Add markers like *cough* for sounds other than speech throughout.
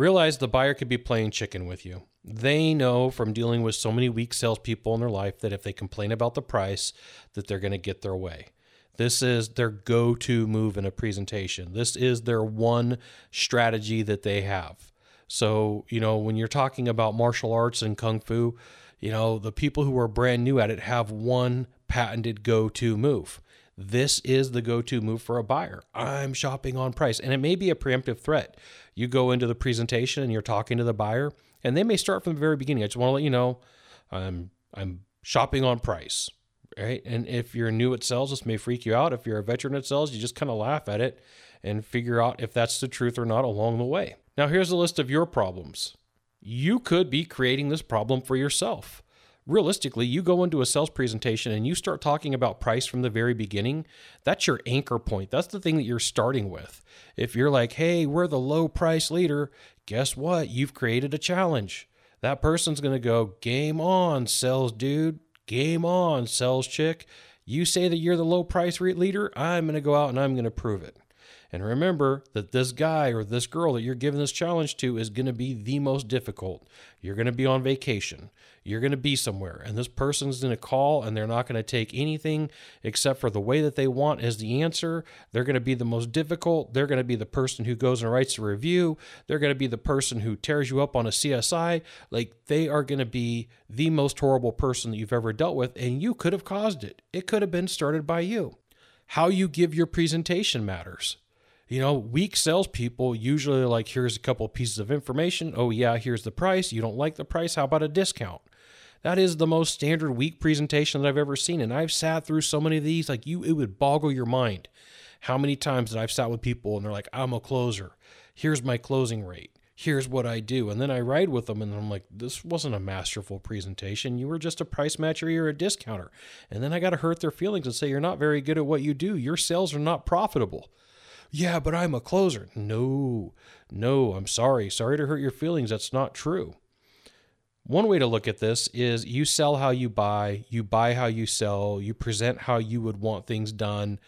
Realize the buyer could be playing chicken with you. They know from dealing with so many weak salespeople in their life that if they complain about the price, that they're going to get their way. This is their go to move in a presentation. This is their one strategy that they have. So, you know, when you're talking about martial arts and kung fu, you know, the people who are brand new at it have one patented go to move. This is the go to move for a buyer. I'm shopping on price. And it may be a preemptive threat. You go into the presentation and you're talking to the buyer, and they may start from the very beginning. I just want to let you know I'm I'm shopping on price right? And if you're new at sales, this may freak you out. If you're a veteran at sales, you just kind of laugh at it and figure out if that's the truth or not along the way. Now, here's a list of your problems. You could be creating this problem for yourself. Realistically, you go into a sales presentation and you start talking about price from the very beginning. That's your anchor point. That's the thing that you're starting with. If you're like, hey, we're the low price leader, guess what? You've created a challenge. That person's going to go, game on, sales dude Game on, sales chick. You say that you're the low price rate leader, I'm going to go out and I'm going to prove it. And remember that this guy or this girl that you're giving this challenge to is going to be the most difficult. You're going to be on vacation. You're going to be somewhere, and this person's going to call and they're not going to take anything except for the way that they want as the answer. They're going to be the most difficult. They're going to be the person who goes and writes a review. They're going to be the person who tears you up on a CSI. Like they are going to be the most horrible person that you've ever dealt with, and you could have caused it. It could have been started by you. How you give your presentation matters. You know, weak salespeople usually like, here's a couple pieces of information. Oh, yeah, here's the price. You don't like the price. How about a discount? That is the most standard weak presentation that I've ever seen. And I've sat through so many of these, like you, it would boggle your mind. How many times that I've sat with people and they're like, I'm a closer. Here's my closing rate. Here's what I do. And then I ride with them and I'm like, this wasn't a masterful presentation. You were just a price matcher, you're a discounter. And then I got to hurt their feelings and say, you're not very good at what you do. Your sales are not profitable. Yeah, but I'm a closer. No, no, I'm sorry. Sorry to hurt your feelings. That's not true. One way to look at this is you sell how you buy, you buy how you sell, you present how you would want things done.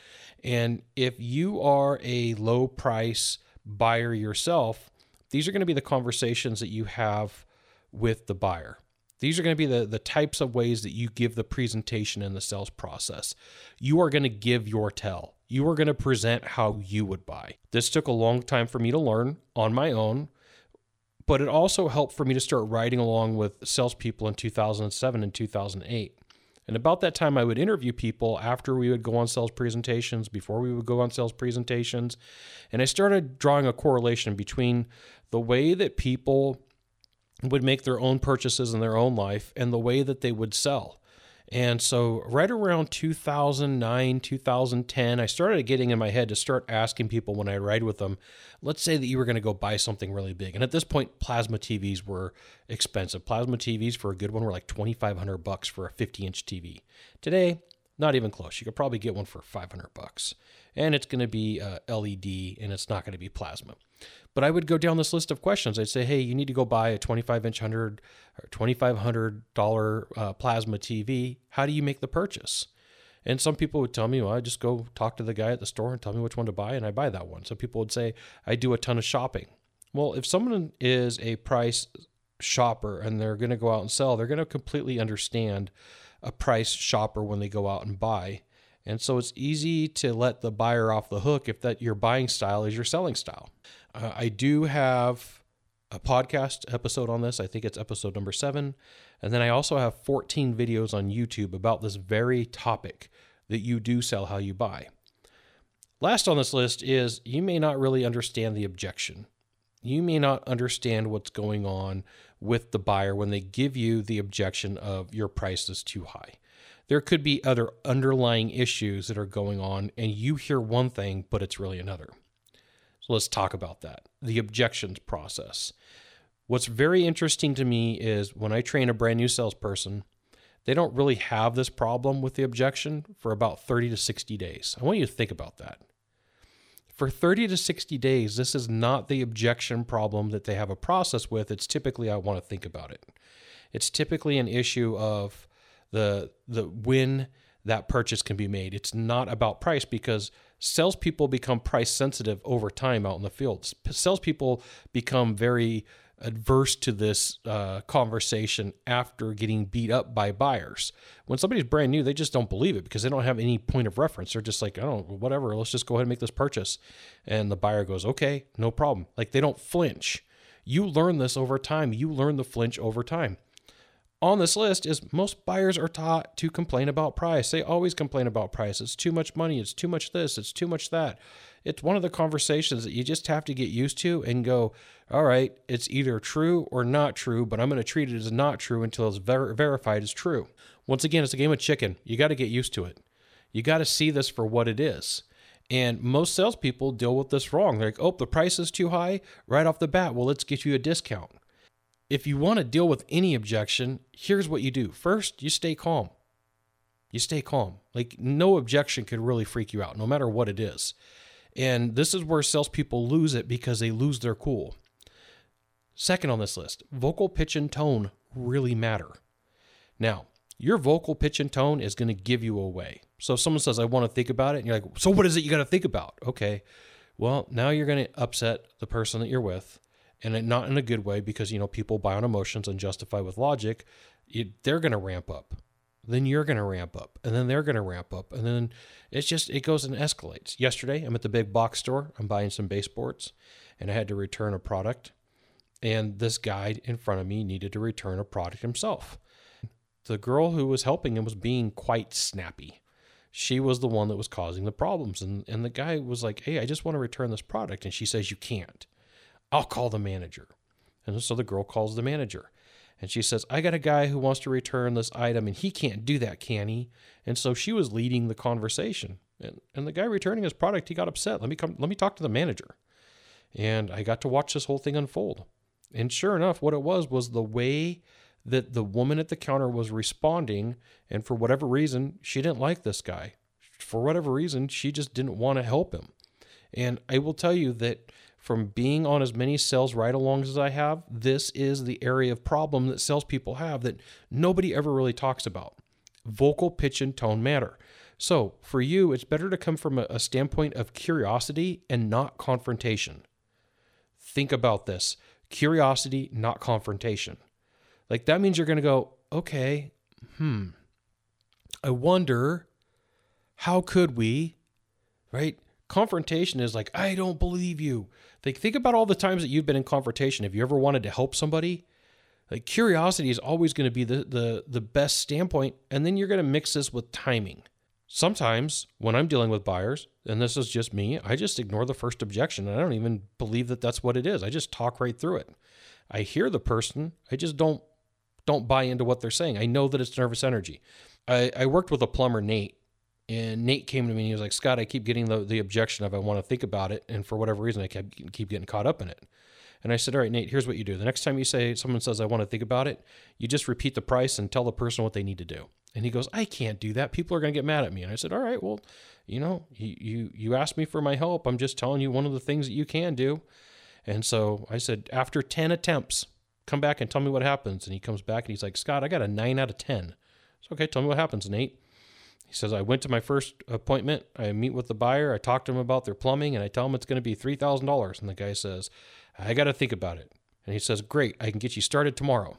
And if you are a low price buyer yourself, these are going to be the conversations that you have with the buyer. These are going to be the, the types of ways that you give the presentation in the sales process. You are going to give your tell. You are going to present how you would buy. This took a long time for me to learn on my own but it also helped for me to start riding along with salespeople in 2007 and 2008. And about that time, I would interview people after we would go on sales presentations, before we would go on sales presentations. And I started drawing a correlation between the way that people would make their own purchases in their own life and the way that they would sell. And so, right around 2009, 2010, I started getting in my head to start asking people when I ride with them, let's say that you were going to go buy something really big. And at this point, plasma TVs were expensive. Plasma TVs for a good one were like 2500 bucks for a 50 inch TV. Today, not even close. You could probably get one for 500 bucks. And it's going to be uh, LED and it's not going to be plasma. But I would go down this list of questions. I'd say, hey, you need to go buy a 25 inch hundred or 2500 dollar uh, plasma TV. How do you make the purchase? And some people would tell me, well, I just go talk to the guy at the store and tell me which one to buy, and I buy that one. Some people would say, I do a ton of shopping. Well, if someone is a price shopper and they're going to go out and sell, they're going to completely understand a price shopper when they go out and buy. And so it's easy to let the buyer off the hook if that your buying style is your selling style. Uh, I do have a podcast episode on this. I think it's episode number seven. And then I also have 14 videos on YouTube about this very topic that you do sell how you buy. Last on this list is you may not really understand the objection. You may not understand what's going on with the buyer when they give you the objection of your price is too high. There could be other underlying issues that are going on, and you hear one thing, but it's really another. So let's talk about that the objections process. What's very interesting to me is when I train a brand new salesperson, they don't really have this problem with the objection for about 30 to 60 days. I want you to think about that. For 30 to 60 days, this is not the objection problem that they have a process with. It's typically, I want to think about it. It's typically an issue of the, the when that purchase can be made. It's not about price because salespeople become price sensitive over time out in the field. Salespeople become very adverse to this uh, conversation after getting beat up by buyers. When somebody's brand new, they just don't believe it because they don't have any point of reference. They're just like, I don't whatever, let's just go ahead and make this purchase. And the buyer goes, okay, no problem. Like they don't flinch. You learn this over time. You learn the flinch over time on this list is most buyers are taught to complain about price. They always complain about price. It's too much money. It's too much this. It's too much that. It's one of the conversations that you just have to get used to and go, all right, it's either true or not true, but I'm going to treat it as not true until it's ver- verified as true. Once again, it's a game of chicken. You got to get used to it. You got to see this for what it is. And most salespeople deal with this wrong. They're like, oh, the price is too high right off the bat. Well, let's get you a discount if you want to deal with any objection, here's what you do. First, you stay calm. You stay calm. Like no objection could really freak you out, no matter what it is. And this is where salespeople lose it because they lose their cool. Second on this list, vocal pitch and tone really matter. Now, your vocal pitch and tone is going to give you away. So if someone says, I want to think about it, and you're like, so what is it you got to think about? Okay. Well, now you're going to upset the person that you're with and not in a good way because you know people buy on emotions and justify with logic they're going to ramp up. Then you're going to ramp up and then they're going to ramp up and then it's just it goes and escalates. Yesterday i'm at the big box store i'm buying some baseboards and i had to return a product and this guy in front of me needed to return a product himself. The girl who was helping him was being quite snappy. She was the one that was causing the problems and and the guy was like hey i just want to return this product and she says you can't I'll call the manager. And so the girl calls the manager. And she says, I got a guy who wants to return this item and he can't do that, can he? And so she was leading the conversation. And, and the guy returning his product, he got upset. Let me come, let me talk to the manager. And I got to watch this whole thing unfold. And sure enough, what it was was the way that the woman at the counter was responding. And for whatever reason, she didn't like this guy. For whatever reason, she just didn't want to help him. And I will tell you that from being on as many sales ride alongs as I have, this is the area of problem that salespeople have that nobody ever really talks about. Vocal pitch and tone matter. So for you, it's better to come from a, a standpoint of curiosity and not confrontation. Think about this curiosity, not confrontation. Like that means you're going to go, okay, hmm, I wonder how could we, right? Confrontation is like, I don't believe you. Like, think about all the times that you've been in confrontation. Have you ever wanted to help somebody? Like, curiosity is always going to be the, the, the best standpoint. And then you're going to mix this with timing. Sometimes when I'm dealing with buyers, and this is just me, I just ignore the first objection. And I don't even believe that that's what it is. I just talk right through it. I hear the person, I just don't don't buy into what they're saying. I know that it's nervous energy. I, I worked with a plumber, Nate, and Nate came to me and he was like, Scott, I keep getting the, the objection of I want to think about it. And for whatever reason, I kept keep getting caught up in it. And I said, All right, Nate, here's what you do. The next time you say someone says I want to think about it, you just repeat the price and tell the person what they need to do. And he goes, I can't do that. People are going to get mad at me. And I said, All right, well, you know, you, you you asked me for my help. I'm just telling you one of the things that you can do. And so I said, after 10 attempts, come back and tell me what happens. And he comes back and he's like, Scott, I got a nine out of 10. So, okay, tell me what happens, Nate. He says, I went to my first appointment. I meet with the buyer. I talk to him about their plumbing and I tell him it's going to be $3,000. And the guy says, I got to think about it. And he says, Great, I can get you started tomorrow.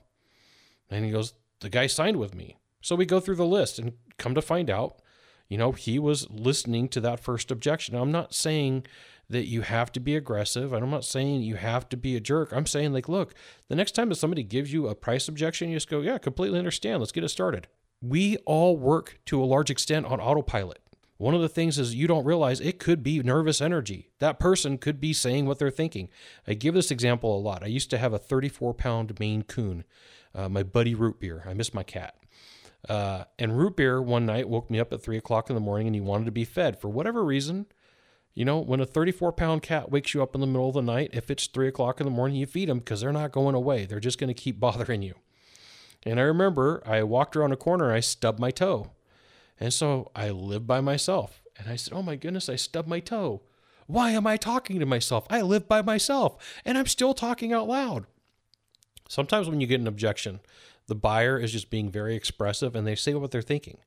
And he goes, The guy signed with me. So we go through the list and come to find out, you know, he was listening to that first objection. I'm not saying that you have to be aggressive. I'm not saying you have to be a jerk. I'm saying, like, look, the next time that somebody gives you a price objection, you just go, Yeah, completely understand. Let's get it started we all work to a large extent on autopilot. One of the things is you don't realize it could be nervous energy. That person could be saying what they're thinking. I give this example a lot. I used to have a 34 pound Maine Coon, uh, my buddy Root Beer. I miss my cat. Uh, and Root Beer one night woke me up at three o'clock in the morning and he wanted to be fed for whatever reason. You know, when a 34 pound cat wakes you up in the middle of the night, if it's three o'clock in the morning, you feed them because they're not going away. They're just going to keep *laughs* bothering you. And I remember I walked around a corner and I stubbed my toe. And so I lived by myself. And I said, Oh my goodness, I stubbed my toe. Why am I talking to myself? I live by myself and I'm still talking out loud. Sometimes when you get an objection, the buyer is just being very expressive and they say what they're thinking.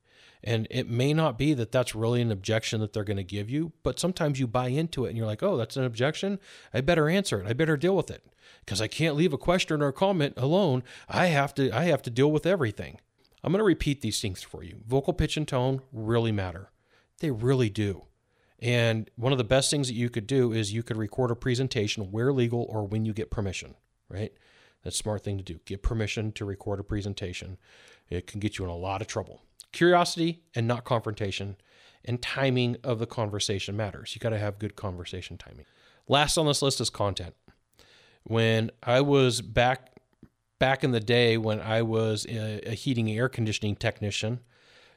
And it may not be that that's really an objection that they're going to give you, but sometimes you buy into it and you're like, oh, that's an objection. I better answer it. I better deal with it because I can't leave a question or a comment alone. I have to I have to deal with everything. I'm going to repeat these things for you. Vocal pitch and tone really matter. They really do. And one of the best things that you could do is you could record a presentation where legal or when you get permission, right? That's a smart thing to do. Get permission to record a presentation. It can get you in a lot of trouble. Curiosity and not confrontation, and timing of the conversation matters. You got to have good conversation timing. Last on this list is content. When I was back back in the day when I was a, heating and air conditioning technician,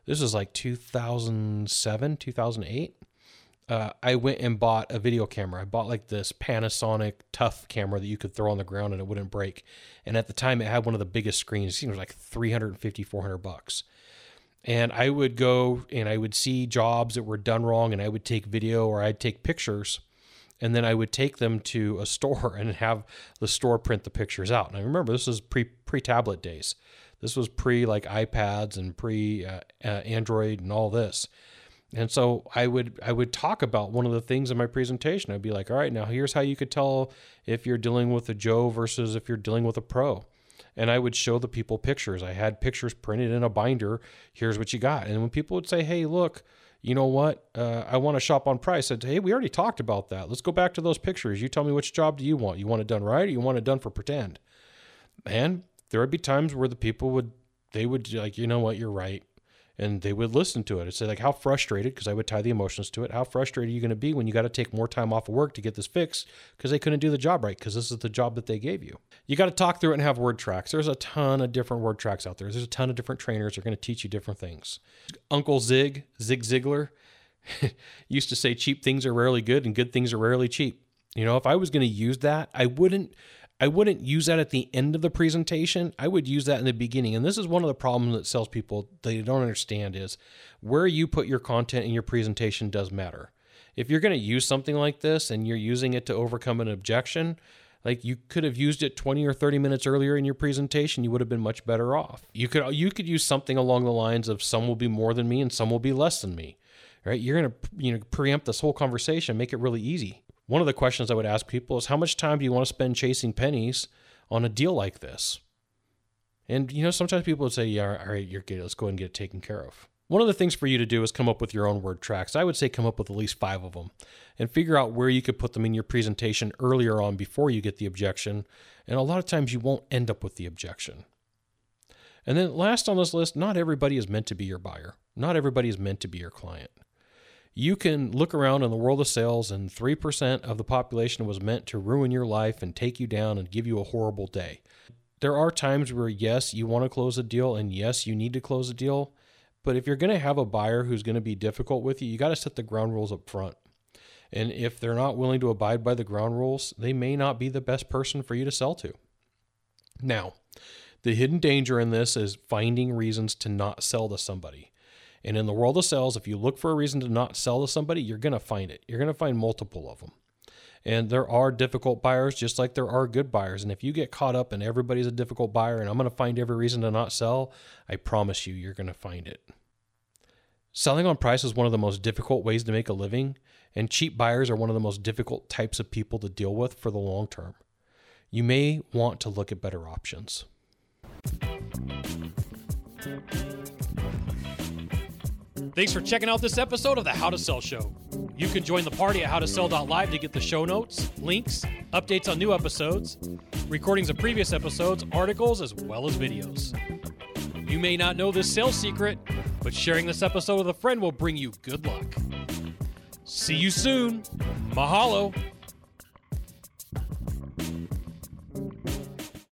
this was like 2007, 2008 uh, I went and bought a video camera. I bought like this Panasonic Tough camera that you could throw on the ground and it wouldn't break. And at the time, it had one of the biggest screens. It was like 350, 400 bucks. And I would go and I would see jobs that were done wrong, and I would take video or I'd take pictures, and then I would take them to a *laughs* store and have the store print the pictures out. And I remember this was pre pre tablet days. This was pre like iPads and pre uh, uh, Android and all this. And so I would I would talk about one of the things in my presentation. I'd be like, all right, now here's how you could tell if you're dealing with a Joe versus if you're dealing with a pro. And I would show the people pictures. I had pictures printed in a binder. Here's what you got. And when people would say, hey, look, you know what? Uh, I want to shop on price. I said, hey, we already talked about that. Let's go back to those pictures. You tell me which job do you want? You want it done right or you want it done for pretend? And there would be times where the people would, they would like, you know what? You're right and they would listen to it. It's like, how frustrated, because I would tie the emotions to it, how frustrated are you going to be when you got to take more time off of work to get this fixed because they couldn't do the job right because this is the job that they gave you. You got to talk through it and have word tracks. There's a ton of different word tracks out there. There's a ton of different trainers that are going to teach you different things. Uncle Zig, Zig Ziglar, *laughs* used to say cheap things are rarely good and good things are rarely cheap. You know, if I was going to use that, I wouldn't I wouldn't use that at the end of the presentation. I would use that in the beginning. And this is one of the problems that salespeople they don't understand is where you put your content in your presentation does matter. If you're going to use something like this and you're using it to overcome an objection, like you could have used it 20 or 30 minutes earlier in your presentation, you would have been much better off. You could you could use something along the lines of some will be more than me and some will be less than me. Right? You're going to you know preempt this whole conversation, make it really easy. One of the questions I would ask people is how much time do you want to spend chasing pennies on a deal like this? And you know, sometimes people would say, "Yeah, all right, you're good. Let's go ahead and get it taken care of." One of the things for you to do is come up with your own word tracks. I would say come up with at least five of them and figure out where you could put them in your presentation earlier on before you get the objection. And a lot of times you won't end up with the objection. And then last on this list, not everybody is meant to be your buyer. Not everybody is meant to be your client you can look around in the world of sales and 3% of the population was meant to ruin your life and take you down and give you a horrible day. There are times where, yes, you want to close a deal and yes, you need to close a deal. But if you're going to have a buyer who's going to be difficult with you, you got to set the ground rules up front. And if they're not willing to abide by the ground rules, they may not be the best person for you to sell to. Now, the hidden danger in this is finding reasons to not sell to somebody. And in the world of sales, if you look for a reason to not sell to somebody, you're going to find it. You're going to find multiple of them. And there are difficult buyers just like there are good buyers. And if you get caught up and everybody's a difficult buyer and I'm going to find every reason to not sell, I promise you, you're going to find it. Selling on price is one of the most difficult ways to make a living, and cheap buyers are one of the most difficult types of people to deal with for the long term. You may want to look at better options. Thanks for checking out this episode of the How to Sell Show. You can join the party at howtosell.live to get the show notes, links, updates on new episodes, recordings of previous episodes, articles, as well as videos. You may not know this sales secret, but sharing this episode with a friend will bring you good luck. See you soon. Mahalo.